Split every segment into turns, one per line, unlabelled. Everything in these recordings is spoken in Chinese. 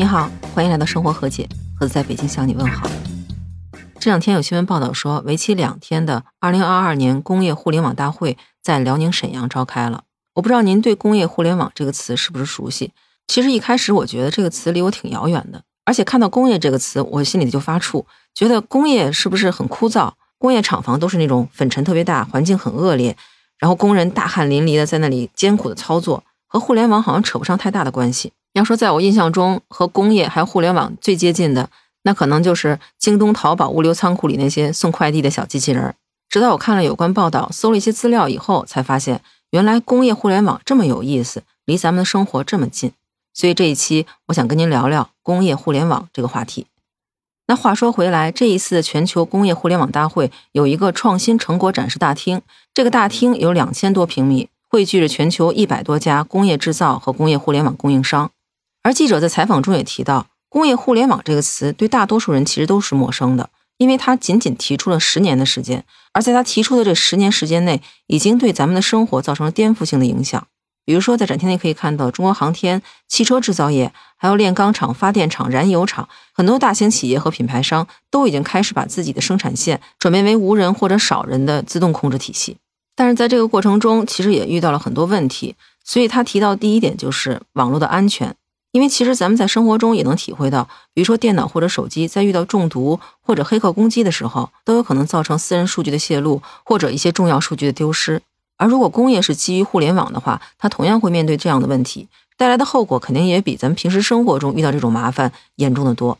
你好，欢迎来到生活和解，盒子在北京向你问好。这两天有新闻报道说，为期两天的2022年工业互联网大会在辽宁沈阳召开了。我不知道您对“工业互联网”这个词是不是熟悉？其实一开始我觉得这个词离我挺遥远的，而且看到“工业”这个词，我心里就发怵，觉得工业是不是很枯燥？工业厂房都是那种粉尘特别大，环境很恶劣，然后工人大汗淋漓的在那里艰苦的操作，和互联网好像扯不上太大的关系。要说在我印象中和工业还有互联网最接近的，那可能就是京东、淘宝物流仓库里那些送快递的小机器人。直到我看了有关报道，搜了一些资料以后，才发现原来工业互联网这么有意思，离咱们的生活这么近。所以这一期我想跟您聊聊工业互联网这个话题。那话说回来，这一次全球工业互联网大会有一个创新成果展示大厅，这个大厅有两千多平米，汇聚着全球一百多家工业制造和工业互联网供应商。而记者在采访中也提到，工业互联网这个词对大多数人其实都是陌生的，因为他仅仅提出了十年的时间，而在他提出的这十年时间内，已经对咱们的生活造成了颠覆性的影响。比如说，在展厅内可以看到，中国航天、汽车制造业，还有炼钢厂、发电厂、燃油厂，很多大型企业和品牌商都已经开始把自己的生产线转变为无人或者少人的自动控制体系。但是在这个过程中，其实也遇到了很多问题。所以他提到第一点就是网络的安全。因为其实咱们在生活中也能体会到，比如说电脑或者手机在遇到中毒或者黑客攻击的时候，都有可能造成私人数据的泄露或者一些重要数据的丢失。而如果工业是基于互联网的话，它同样会面对这样的问题，带来的后果肯定也比咱们平时生活中遇到这种麻烦严重的多。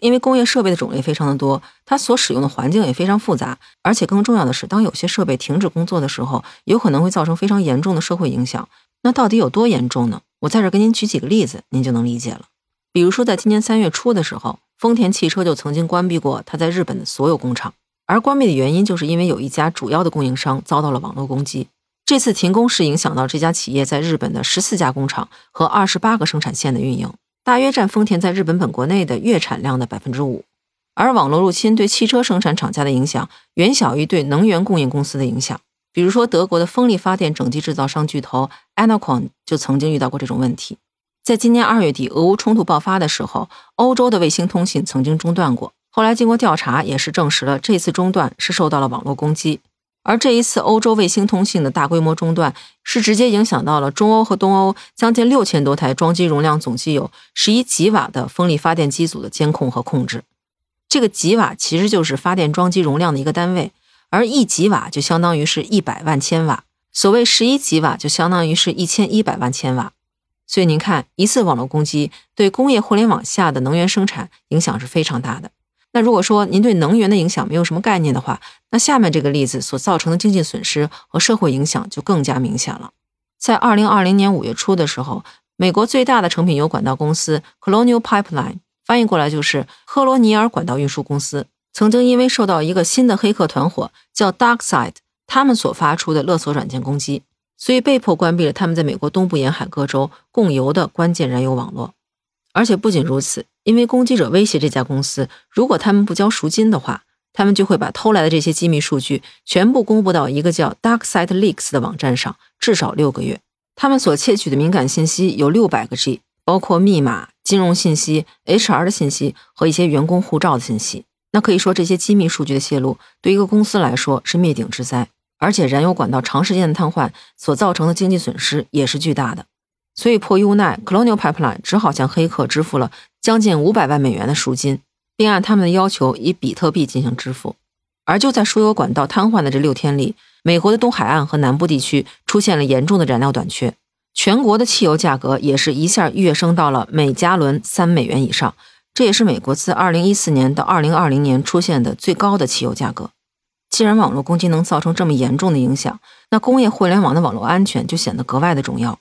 因为工业设备的种类非常的多，它所使用的环境也非常复杂，而且更重要的是，当有些设备停止工作的时候，有可能会造成非常严重的社会影响。那到底有多严重呢？我在这儿给您举几个例子，您就能理解了。比如说，在今年三月初的时候，丰田汽车就曾经关闭过它在日本的所有工厂，而关闭的原因就是因为有一家主要的供应商遭到了网络攻击。这次停工是影响到这家企业在日本的十四家工厂和二十八个生产线的运营，大约占丰田在日本本国内的月产量的百分之五。而网络入侵对汽车生产厂家的影响远小于对能源供应公司的影响。比如说，德国的风力发电整机制造商巨头 Enaquan 就曾经遇到过这种问题。在今年二月底，俄乌冲突爆发的时候，欧洲的卫星通信曾经中断过。后来经过调查，也是证实了这次中断是受到了网络攻击。而这一次欧洲卫星通信的大规模中断，是直接影响到了中欧和东欧将近六千多台装机容量总计有十一吉瓦的风力发电机组的监控和控制。这个吉瓦其实就是发电装机容量的一个单位。而一吉瓦就相当于是一百万千瓦，所谓十一吉瓦就相当于是一千一百万千瓦。所以您看，一次网络攻击对工业互联网下的能源生产影响是非常大的。那如果说您对能源的影响没有什么概念的话，那下面这个例子所造成的经济损失和社会影响就更加明显了。在二零二零年五月初的时候，美国最大的成品油管道公司 Colonial Pipeline，翻译过来就是科罗尼尔管道运输公司。曾经因为受到一个新的黑客团伙叫 DarkSide，他们所发出的勒索软件攻击，所以被迫关闭了他们在美国东部沿海各州供油的关键燃油网络。而且不仅如此，因为攻击者威胁这家公司，如果他们不交赎金的话，他们就会把偷来的这些机密数据全部公布到一个叫 DarkSide Leaks 的网站上，至少六个月。他们所窃取的敏感信息有六百个 G，包括密码、金融信息、HR 的信息和一些员工护照的信息。那可以说，这些机密数据的泄露对一个公司来说是灭顶之灾，而且燃油管道长时间的瘫痪所造成的经济损失也是巨大的。所以迫于无奈，Colonial Pipeline 只好向黑客支付了将近五百万美元的赎金，并按他们的要求以比特币进行支付。而就在输油管道瘫痪的这六天里，美国的东海岸和南部地区出现了严重的燃料短缺，全国的汽油价格也是一下跃升到了每加仑三美元以上。这也是美国自2014年到2020年出现的最高的汽油价格。既然网络攻击能造成这么严重的影响，那工业互联网的网络安全就显得格外的重要。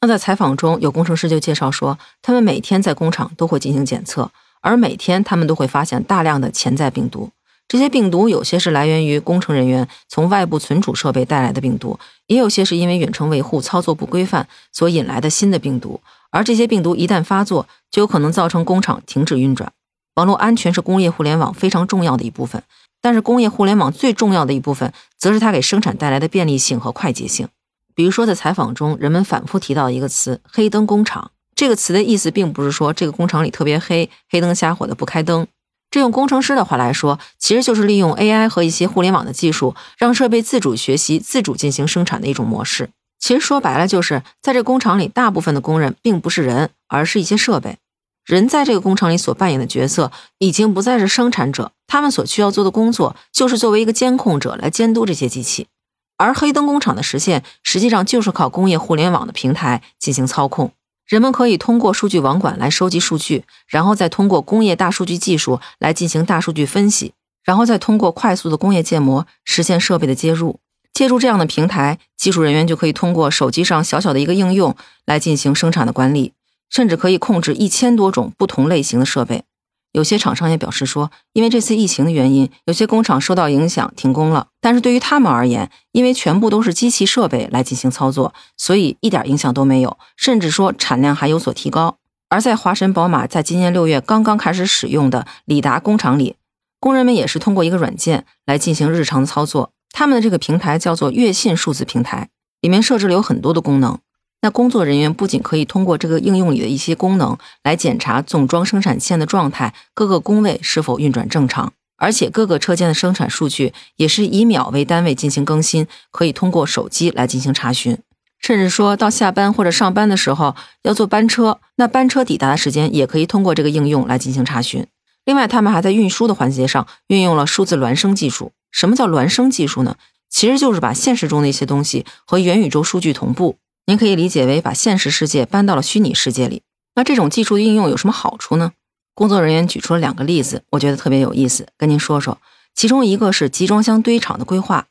那在采访中，有工程师就介绍说，他们每天在工厂都会进行检测，而每天他们都会发现大量的潜在病毒。这些病毒有些是来源于工程人员从外部存储设备带来的病毒，也有些是因为远程维护操作不规范所引来的新的病毒。而这些病毒一旦发作，就有可能造成工厂停止运转。网络安全是工业互联网非常重要的一部分，但是工业互联网最重要的一部分，则是它给生产带来的便利性和快捷性。比如说，在采访中，人们反复提到一个词“黑灯工厂”，这个词的意思并不是说这个工厂里特别黑，黑灯瞎火的不开灯。这用工程师的话来说，其实就是利用 AI 和一些互联网的技术，让设备自主学习、自主进行生产的一种模式。其实说白了，就是在这工厂里，大部分的工人并不是人，而是一些设备。人在这个工厂里所扮演的角色，已经不再是生产者，他们所需要做的工作，就是作为一个监控者来监督这些机器。而黑灯工厂的实现，实际上就是靠工业互联网的平台进行操控。人们可以通过数据网管来收集数据，然后再通过工业大数据技术来进行大数据分析，然后再通过快速的工业建模实现设备的接入。借助这样的平台，技术人员就可以通过手机上小小的一个应用来进行生产的管理，甚至可以控制一千多种不同类型的设备。有些厂商也表示说，因为这次疫情的原因，有些工厂受到影响停工了。但是对于他们而言，因为全部都是机器设备来进行操作，所以一点影响都没有，甚至说产量还有所提高。而在华晨宝马在今年六月刚刚开始使用的里达工厂里，工人们也是通过一个软件来进行日常操作。他们的这个平台叫做悦信数字平台，里面设置了有很多的功能。那工作人员不仅可以通过这个应用里的一些功能来检查总装生产线的状态，各个工位是否运转正常，而且各个车间的生产数据也是以秒为单位进行更新，可以通过手机来进行查询。甚至说到下班或者上班的时候要坐班车，那班车抵达的时间也可以通过这个应用来进行查询。另外，他们还在运输的环节上运用了数字孪生技术。什么叫孪生技术呢？其实就是把现实中的一些东西和元宇宙数据同步。您可以理解为把现实世界搬到了虚拟世界里。那这种技术应用有什么好处呢？工作人员举出了两个例子，我觉得特别有意思，跟您说说。其中一个是集装箱堆场的规划。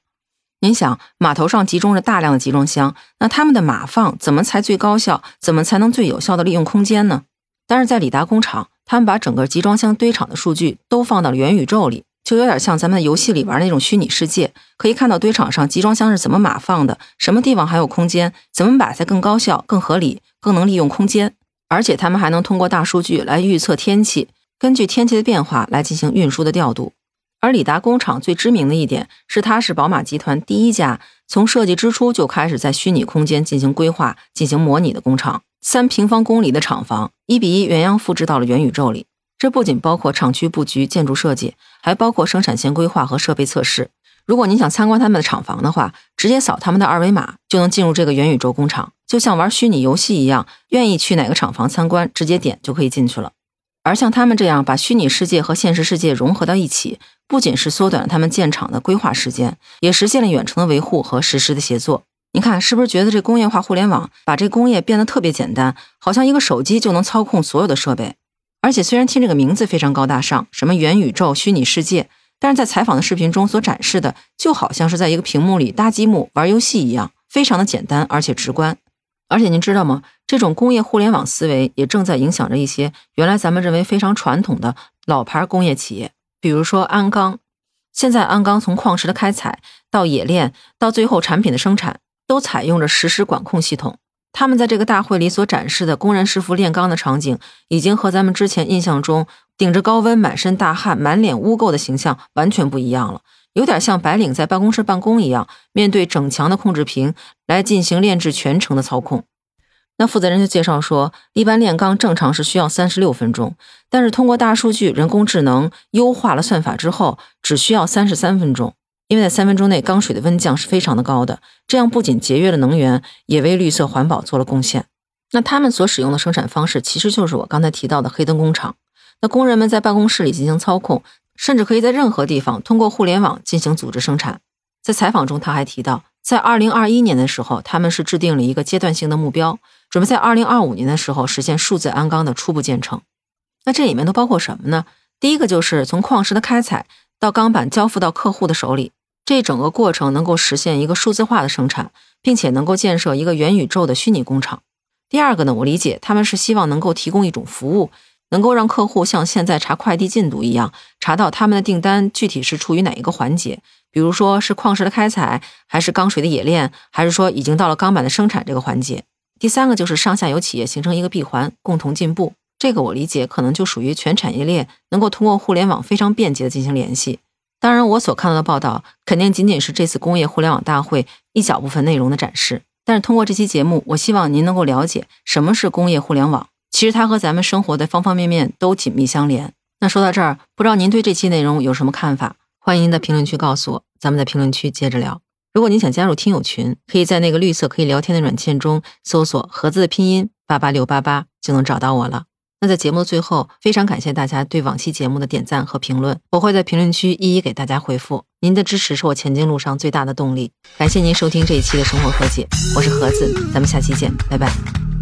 您想，码头上集中着大量的集装箱，那他们的码放怎么才最高效？怎么才能最有效的利用空间呢？但是在里达工厂，他们把整个集装箱堆场的数据都放到了元宇宙里。就有点像咱们游戏里玩那种虚拟世界，可以看到堆场上集装箱是怎么码放的，什么地方还有空间，怎么摆才更高效、更合理、更能利用空间。而且他们还能通过大数据来预测天气，根据天气的变化来进行运输的调度。而李达工厂最知名的一点是，它是宝马集团第一家从设计之初就开始在虚拟空间进行规划、进行模拟的工厂。三平方公里的厂房，一比一原样复制到了元宇宙里。这不仅包括厂区布局、建筑设计，还包括生产线规划和设备测试。如果您想参观他们的厂房的话，直接扫他们的二维码就能进入这个元宇宙工厂，就像玩虚拟游戏一样。愿意去哪个厂房参观，直接点就可以进去了。而像他们这样把虚拟世界和现实世界融合到一起，不仅是缩短了他们建厂的规划时间，也实现了远程的维护和实时的协作。您看，是不是觉得这工业化互联网把这工业变得特别简单，好像一个手机就能操控所有的设备？而且虽然听这个名字非常高大上，什么元宇宙、虚拟世界，但是在采访的视频中所展示的，就好像是在一个屏幕里搭积木、玩游戏一样，非常的简单而且直观。而且您知道吗？这种工业互联网思维也正在影响着一些原来咱们认为非常传统的老牌工业企业，比如说鞍钢。现在鞍钢从矿石的开采到冶炼，到最后产品的生产，都采用着实时管控系统。他们在这个大会里所展示的工人师傅炼钢的场景，已经和咱们之前印象中顶着高温、满身大汗、满脸污垢的形象完全不一样了，有点像白领在办公室办公一样，面对整墙的控制屏来进行炼制全程的操控。那负责人就介绍说，一般炼钢正常是需要三十六分钟，但是通过大数据、人工智能优化了算法之后，只需要三十三分钟。因为在三分钟内，钢水的温降是非常的高的，这样不仅节约了能源，也为绿色环保做了贡献。那他们所使用的生产方式，其实就是我刚才提到的黑灯工厂。那工人们在办公室里进行操控，甚至可以在任何地方通过互联网进行组织生产。在采访中，他还提到，在二零二一年的时候，他们是制定了一个阶段性的目标，准备在二零二五年的时候实现数字鞍钢的初步建成。那这里面都包括什么呢？第一个就是从矿石的开采到钢板交付到客户的手里。这整个过程能够实现一个数字化的生产，并且能够建设一个元宇宙的虚拟工厂。第二个呢，我理解他们是希望能够提供一种服务，能够让客户像现在查快递进度一样，查到他们的订单具体是处于哪一个环节，比如说是矿石的开采，还是钢水的冶炼，还是说已经到了钢板的生产这个环节。第三个就是上下游企业形成一个闭环，共同进步。这个我理解可能就属于全产业链能够通过互联网非常便捷的进行联系。当然，我所看到的报道肯定仅仅是这次工业互联网大会一小部分内容的展示。但是通过这期节目，我希望您能够了解什么是工业互联网，其实它和咱们生活的方方面面都紧密相连。那说到这儿，不知道您对这期内容有什么看法？欢迎您在评论区告诉我，咱们在评论区接着聊。如果您想加入听友群，可以在那个绿色可以聊天的软件中搜索“盒子”的拼音八八六八八，就能找到我了。那在节目的最后，非常感谢大家对往期节目的点赞和评论，我会在评论区一一给大家回复。您的支持是我前进路上最大的动力。感谢您收听这一期的生活和解，我是盒子，咱们下期见，拜拜。